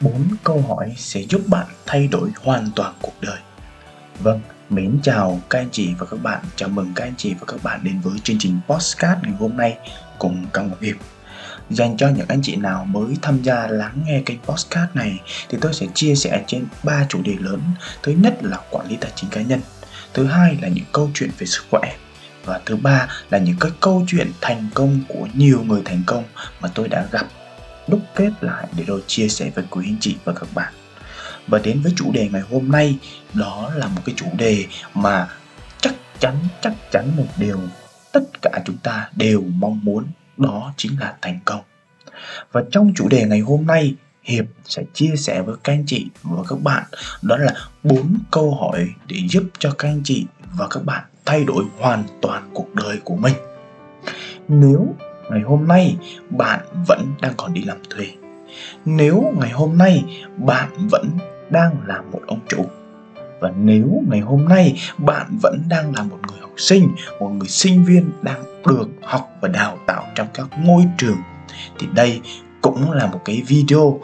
4 câu hỏi sẽ giúp bạn thay đổi hoàn toàn cuộc đời. Vâng, mến chào các anh chị và các bạn. Chào mừng các anh chị và các bạn đến với chương trình Postcard ngày hôm nay cùng Cao Ngọc Hiệp. Dành cho những anh chị nào mới tham gia lắng nghe kênh Postcard này thì tôi sẽ chia sẻ trên ba chủ đề lớn. Thứ nhất là quản lý tài chính cá nhân, thứ hai là những câu chuyện về sức khỏe và thứ ba là những cái câu chuyện thành công của nhiều người thành công mà tôi đã gặp đúc kết lại để rồi chia sẻ với quý anh chị và các bạn và đến với chủ đề ngày hôm nay, đó là một cái chủ đề mà chắc chắn chắc chắn một điều tất cả chúng ta đều mong muốn, đó chính là thành công và trong chủ đề ngày hôm nay, Hiệp sẽ chia sẻ với các anh chị và các bạn, đó là bốn câu hỏi để giúp cho các anh chị và các bạn thay đổi hoàn toàn cuộc đời của mình. Nếu ngày hôm nay, bạn vẫn đang còn đi làm thuê. Nếu ngày hôm nay, bạn vẫn đang là một ông chủ. Và nếu ngày hôm nay, bạn vẫn đang là một người học sinh, một người sinh viên đang được học và đào tạo trong các ngôi trường, thì đây cũng là một cái video,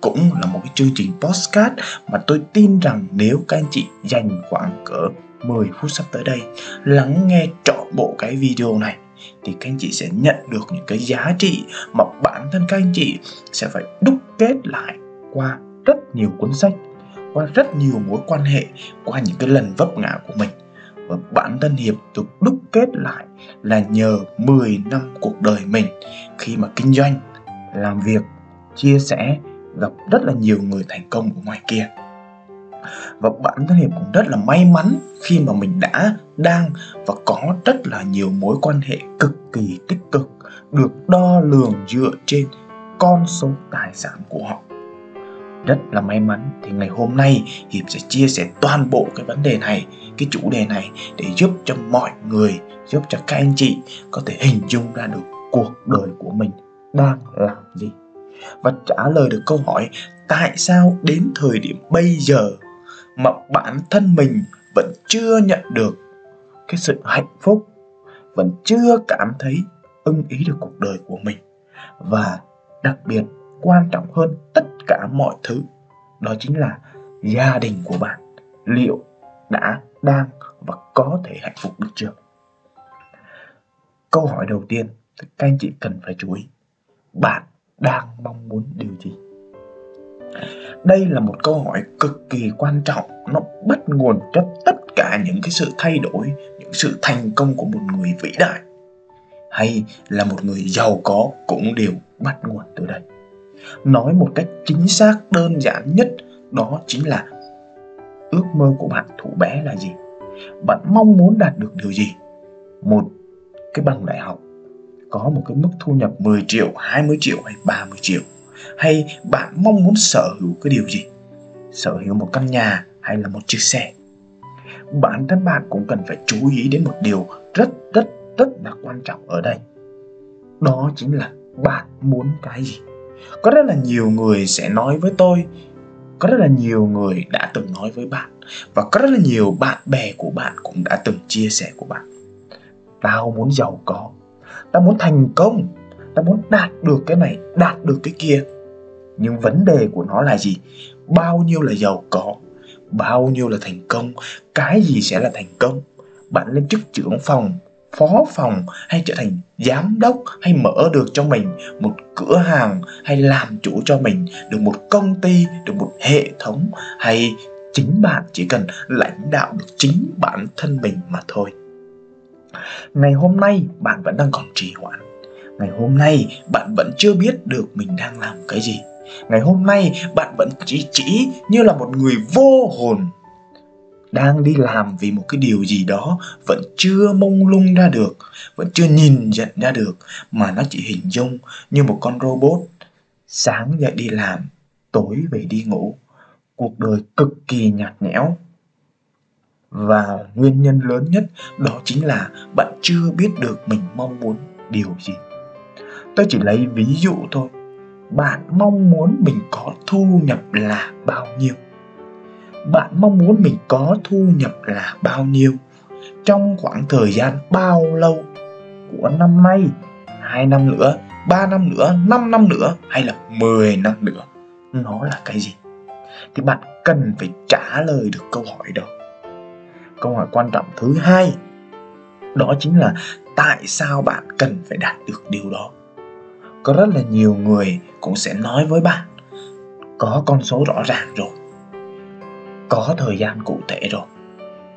cũng là một cái chương trình postcard mà tôi tin rằng nếu các anh chị dành khoảng cỡ 10 phút sắp tới đây lắng nghe trọn bộ cái video này thì các anh chị sẽ nhận được những cái giá trị mà bản thân các anh chị sẽ phải đúc kết lại qua rất nhiều cuốn sách qua rất nhiều mối quan hệ qua những cái lần vấp ngã của mình. Và bản thân Hiệp được đúc kết lại là nhờ 10 năm cuộc đời mình khi mà kinh doanh, làm việc, chia sẻ, gặp rất là nhiều người thành công ở ngoài kia. Và bản thân hiệp cũng rất là may mắn khi mà mình đã đang và có rất là nhiều mối quan hệ cực kỳ tích cực, được đo lường dựa trên con số tài sản của họ. Rất là may mắn thì ngày hôm nay hiệp sẽ chia sẻ toàn bộ cái vấn đề này, cái chủ đề này để giúp cho mọi người, giúp cho các anh chị có thể hình dung ra được cuộc đời của mình đang làm gì. Và trả lời được câu hỏi, tại sao đến thời điểm bây giờ mà bản thân mình vẫn chưa nhận được cái sự hạnh phúc, vẫn chưa cảm thấy ưng ý được cuộc đời của mình. Và đặc biệt quan trọng hơn tất cả mọi thứ, đó chính là gia đình của bạn liệu đã đang và có thể hạnh phúc được chưa? Câu hỏi đầu tiên các anh chị cần phải chú ý, bạn đang mong muốn điều gì? Đây là một câu hỏi cực kỳ quan trọng. Nó bắt nguồn cho tất cả những cái sự thay đổi những sự thành công của một người vĩ đại hay là một người giàu có cũng đều bắt nguồn từ đây. Nói một cách chính xác đơn giản nhất đó chính là ước mơ của bạn thủ bé là gì? Bạn mong muốn đạt được điều gì? Một cái bằng đại học có một cái mức thu nhập 10 triệu, 20 triệu hay 30 triệu? Hay bạn mong muốn sở hữu cái điều gì? Sở hữu một căn nhà hay là một chiếc xe? Bản thân bạn cũng cần phải chú ý đến một điều rất rất rất là quan trọng ở đây. Đó chính là bạn muốn cái gì? Có rất là nhiều người sẽ nói với tôi, có rất là nhiều người đã từng nói với bạn, và có rất là nhiều bạn bè của bạn cũng đã từng chia sẻ của bạn. Tao muốn giàu có, tao muốn thành công, tao muốn đạt được cái này, đạt được cái kia nhưng vấn đề của nó là gì? Bao nhiêu là giàu có, bao nhiêu là thành công, cái gì sẽ là thành công? Bạn lên chức trưởng phòng, phó phòng hay trở thành giám đốc hay mở được cho mình một cửa hàng hay làm chủ cho mình được một công ty, được một hệ thống hay chính bạn chỉ cần lãnh đạo được chính bản thân mình mà thôi. Ngày hôm nay bạn vẫn đang còn trì hoãn. Ngày hôm nay bạn vẫn chưa biết được mình đang làm cái gì ngày hôm nay, bạn vẫn chỉ chỉ như là một người vô hồn, đang đi làm vì một cái điều gì đó vẫn chưa mông lung ra được, vẫn chưa nhìn nhận ra được, mà nó chỉ hình dung như một con robot sáng dậy đi làm, tối về đi ngủ. Cuộc đời cực kỳ nhạt nhẽo. Và nguyên nhân lớn nhất đó chính là bạn chưa biết được mình mong muốn điều gì. Tôi chỉ lấy ví dụ thôi bạn mong muốn mình có thu nhập là bao nhiêu? Bạn mong muốn mình có thu nhập là bao nhiêu? Trong khoảng thời gian bao lâu? Của năm nay, hai năm nữa, ba năm nữa, năm năm nữa, hay là 10 năm nữa? Nó là cái gì? Thì bạn cần phải trả lời được câu hỏi đó. Câu hỏi quan trọng thứ hai, đó chính là tại sao bạn cần phải đạt được điều đó? Có rất là nhiều người cũng sẽ nói với bạn có con số rõ ràng rồi. Có thời gian cụ thể rồi.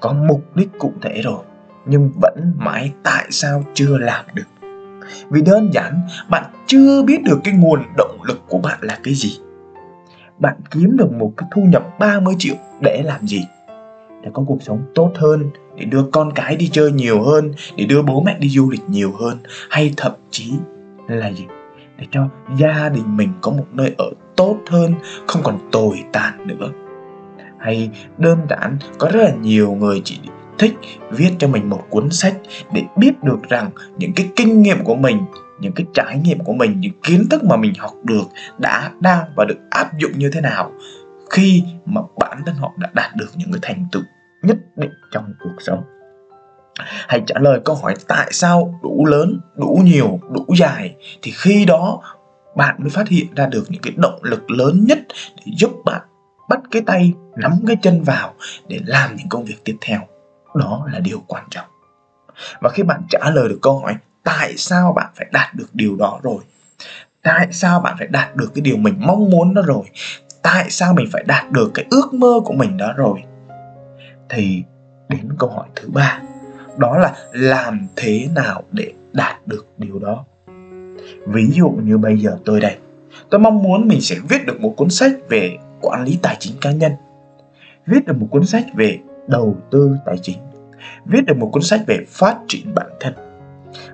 Có mục đích cụ thể rồi. Nhưng vẫn mãi tại sao chưa làm được? Vì đơn giản, bạn chưa biết được cái nguồn động lực của bạn là cái gì. Bạn kiếm được một cái thu nhập 30 triệu để làm gì? Để có cuộc sống tốt hơn, để đưa con cái đi chơi nhiều hơn, để đưa bố mẹ đi du lịch nhiều hơn, hay thậm chí là gì? Để cho gia đình mình có một nơi ở tốt hơn, không còn tồi tàn nữa. Hay đơn giản, có rất là nhiều người chỉ thích viết cho mình một cuốn sách để biết được rằng những cái kinh nghiệm của mình, những cái trải nghiệm của mình, những kiến thức mà mình học được đã đang và được áp dụng như thế nào khi mà bản thân họ đã đạt được những cái thành tựu nhất định trong cuộc sống hãy trả lời câu hỏi tại sao đủ lớn, đủ nhiều, đủ dài thì khi đó bạn mới phát hiện ra được những cái động lực lớn nhất để giúp bạn bắt cái tay, nắm cái chân vào để làm những công việc tiếp theo. Đó là điều quan trọng. Và khi bạn trả lời được câu hỏi tại sao bạn phải đạt được điều đó rồi, tại sao bạn phải đạt được cái điều mình mong muốn đó rồi, tại sao mình phải đạt được cái ước mơ của mình đó rồi, thì đến câu hỏi thứ ba đó là làm thế nào để đạt được điều đó. Ví dụ như bây giờ tôi đây, tôi mong muốn mình sẽ viết được một cuốn sách về quản lý tài chính cá nhân, viết được một cuốn sách về đầu tư tài chính, viết được một cuốn sách về phát triển bản thân.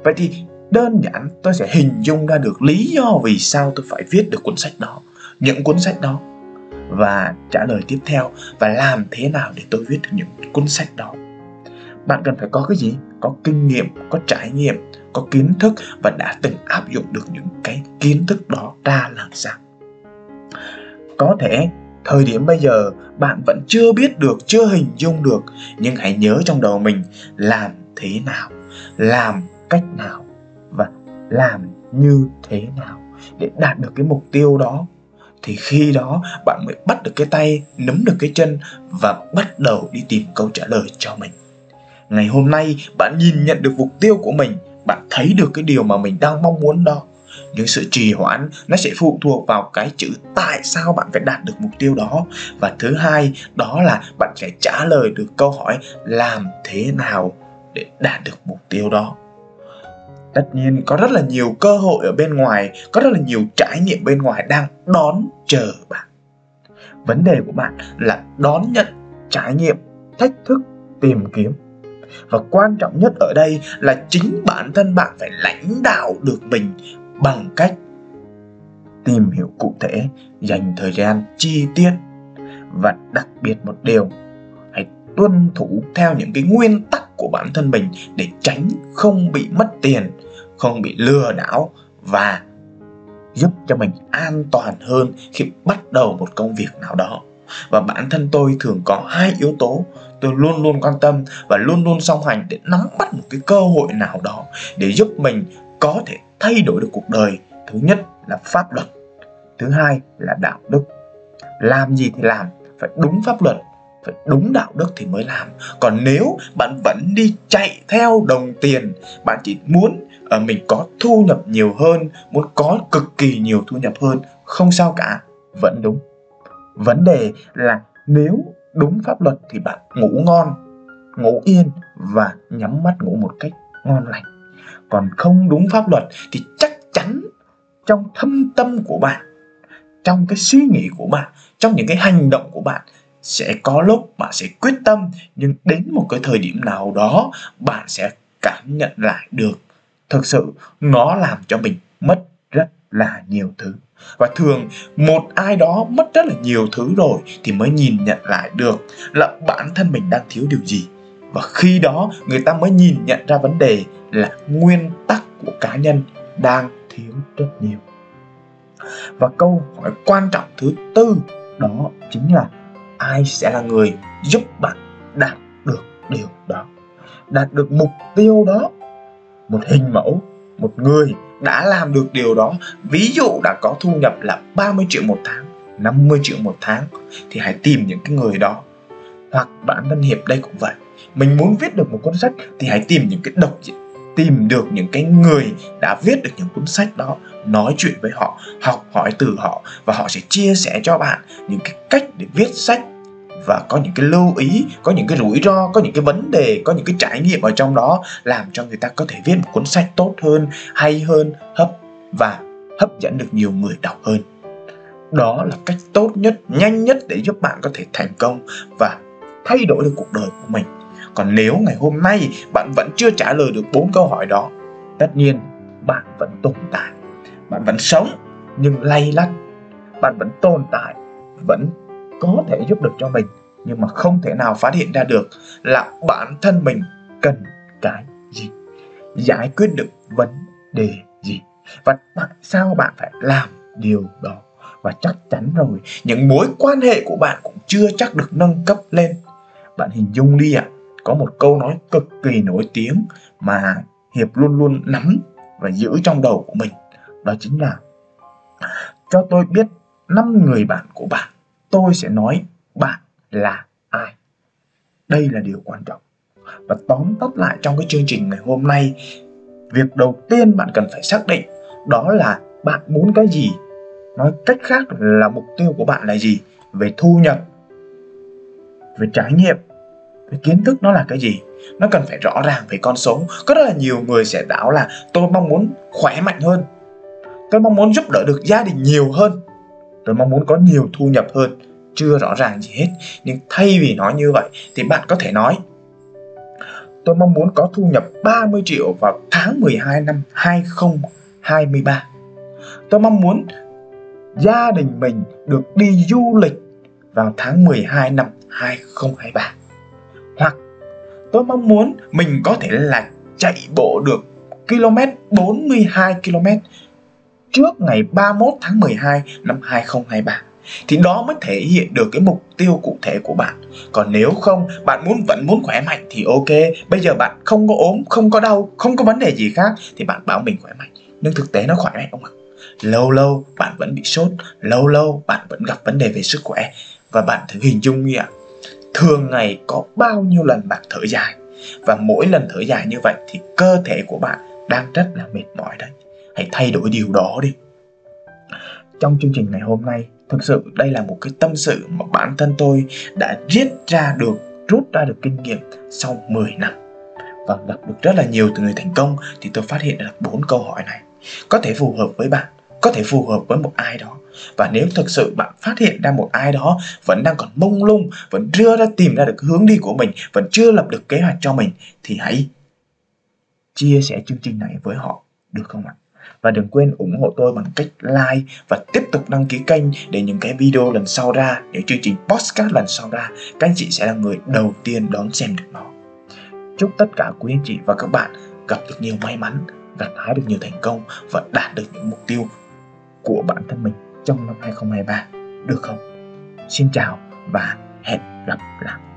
Vậy thì đơn giản tôi sẽ hình dung ra được lý do vì sao tôi phải viết được cuốn sách đó, những cuốn sách đó, và trả lời tiếp theo, và làm thế nào để tôi viết được những cuốn sách đó bạn cần phải có cái gì? Có kinh nghiệm, có trải nghiệm, có kiến thức và đã từng áp dụng được những cái kiến thức đó ra làm sao. Có thể, thời điểm bây giờ, bạn vẫn chưa biết được, chưa hình dung được, nhưng hãy nhớ trong đầu mình, làm thế nào? Làm cách nào? Và làm như thế nào? Để đạt được cái mục tiêu đó, thì khi đó bạn mới bắt được cái tay, nắm được cái chân và bắt đầu đi tìm câu trả lời cho mình ngày hôm nay, bạn nhìn nhận được mục tiêu của mình, bạn thấy được cái điều mà mình đang mong muốn đó. Những sự trì hoãn, nó sẽ phụ thuộc vào cái chữ tại sao bạn phải đạt được mục tiêu đó. Và thứ hai, đó là bạn phải trả lời được câu hỏi làm thế nào để đạt được mục tiêu đó. Tất nhiên, có rất là nhiều cơ hội ở bên ngoài, có rất là nhiều trải nghiệm bên ngoài đang đón chờ bạn. Vấn đề của bạn là đón nhận trải nghiệm, thách thức, tìm kiếm và quan trọng nhất ở đây là chính bản thân bạn phải lãnh đạo được mình bằng cách tìm hiểu cụ thể, dành thời gian, chi tiết và đặc biệt một điều, hãy tuân thủ theo những cái nguyên tắc của bản thân mình để tránh không bị mất tiền, không bị lừa đảo và giúp cho mình an toàn hơn khi bắt đầu một công việc nào đó. Và bản thân tôi thường có hai yếu tố tôi luôn luôn quan tâm và luôn luôn song hành để nắm bắt một cái cơ hội nào đó để giúp mình có thể thay đổi được cuộc đời. Thứ nhất là pháp luật. Thứ hai là đạo đức. Làm gì thì làm phải đúng pháp luật phải đúng đạo đức thì mới làm. Còn nếu bạn vẫn đi chạy theo đồng tiền bạn chỉ muốn uh, mình có thu nhập nhiều hơn muốn có cực kỳ nhiều thu nhập hơn không sao cả vẫn đúng. Vấn đề là nếu đúng pháp luật thì bạn ngủ ngon, ngủ yên và nhắm mắt ngủ một cách ngon lành. Còn không đúng pháp luật thì chắc chắn trong thâm tâm của bạn, trong cái suy nghĩ của bạn, trong những cái hành động của bạn sẽ có lúc bạn sẽ quyết tâm, nhưng đến một cái thời điểm nào đó bạn sẽ cảm nhận lại được thực sự nó làm cho mình mất rất là nhiều thứ. Và thường, một ai đó mất rất là nhiều thứ rồi thì mới nhìn nhận lại được là bản thân mình đang thiếu điều gì. Và khi đó, người ta mới nhìn nhận ra vấn đề là nguyên tắc của cá nhân đang thiếu rất nhiều. Và câu hỏi quan trọng thứ tư đó chính là ai sẽ là người giúp bạn đạt được điều đó? Đạt được mục tiêu đó, một hình mẫu, một người đã làm được điều đó. Ví dụ đã có thu nhập là 30 triệu một tháng 50 triệu một tháng, thì hãy tìm những cái người đó. Hoặc bản thân hiệp đây cũng vậy. Mình muốn viết được một cuốn sách thì hãy tìm những cái độc tìm được những cái người đã viết được những cuốn sách đó, nói chuyện với họ, học hỏi từ họ và họ sẽ chia sẻ cho bạn những cái cách để viết sách và có những cái lưu ý, có những cái rủi ro, có những cái vấn đề, có những cái trải nghiệm ở trong đó làm cho người ta có thể viết một cuốn sách tốt hơn, hay hơn, hấp và hấp dẫn được nhiều người đọc hơn. Đó là cách tốt nhất, nhanh nhất để giúp bạn có thể thành công và thay đổi được cuộc đời của mình. Còn nếu ngày hôm nay bạn vẫn chưa trả lời được bốn câu hỏi đó, tất nhiên bạn vẫn tồn tại. Bạn vẫn sống, nhưng lay lắt. Bạn vẫn tồn tại, vẫn có thể giúp được cho mình nhưng mà không thể nào phát hiện ra được là bản thân mình cần cái gì giải quyết được vấn đề gì và tại sao bạn phải làm điều đó. Và chắc chắn rồi những mối quan hệ của bạn cũng chưa chắc được nâng cấp lên. Bạn hình dung đi ạ à, có một câu nói cực kỳ nổi tiếng mà hiệp luôn luôn nắm và giữ trong đầu của mình đó chính là cho tôi biết năm người bạn của bạn tôi sẽ nói bạn là ai. Đây là điều quan trọng. Và tóm tắt lại trong cái chương trình ngày hôm nay, việc đầu tiên bạn cần phải xác định đó là bạn muốn cái gì. Nói cách khác là mục tiêu của bạn là gì? Về thu nhập, về trải nghiệm, về kiến thức nó là cái gì? Nó cần phải rõ ràng về con số. Có rất là nhiều người sẽ đảo là, tôi mong muốn khỏe mạnh hơn. Tôi mong muốn giúp đỡ được gia đình nhiều hơn tôi mong muốn có nhiều thu nhập hơn. Chưa rõ ràng gì hết, nhưng thay vì nói như vậy thì bạn có thể nói. Tôi mong muốn có thu nhập 30 triệu vào tháng 12 năm 2023 tôi mong muốn gia đình mình được đi du lịch vào tháng 12 năm 2023 hoặc tôi mong muốn mình có thể là chạy bộ được km 42 km trước ngày 31 tháng 12 năm 2023 thì đó mới thể hiện được cái mục tiêu cụ thể của bạn. Còn nếu không, bạn muốn vẫn muốn khỏe mạnh thì ok, bây giờ bạn không có ốm, không có đau, không có vấn đề gì khác thì bạn bảo mình khỏe mạnh. Nhưng thực tế nó khỏe mạnh không ạ? Lâu lâu bạn vẫn bị sốt, lâu lâu bạn vẫn gặp vấn đề về sức khỏe. Và bạn thử hình dung như ạ, thường ngày có bao nhiêu lần bạn thở dài? Và mỗi lần thở dài như vậy thì cơ thể của bạn đang rất là mệt mỏi đấy hãy thay đổi điều đó đi. Trong chương trình ngày hôm nay, thực sự đây là một cái tâm sự mà bản thân tôi đã viết ra được, rút ra được kinh nghiệm sau 10 năm. Và gặp được rất là nhiều từ người thành công thì tôi phát hiện được bốn câu hỏi này. Có thể phù hợp với bạn, có thể phù hợp với một ai đó. Và nếu thực sự bạn phát hiện ra một ai đó vẫn đang còn mông lung, vẫn chưa ra tìm ra được hướng đi của mình, vẫn chưa lập được kế hoạch cho mình, thì hãy chia sẻ chương trình này với họ, được không ạ? Và đừng quên ủng hộ tôi bằng cách like và tiếp tục đăng ký kênh để những cái video lần sau ra, những chương trình podcast lần sau ra, các anh chị sẽ là người đầu tiên đón xem được nó chúc tất cả quý anh chị và các bạn gặp được nhiều may mắn, gặt hái được nhiều thành công và đạt được những mục tiêu của bản thân mình trong năm 2023 được không? Xin chào và hẹn gặp lại.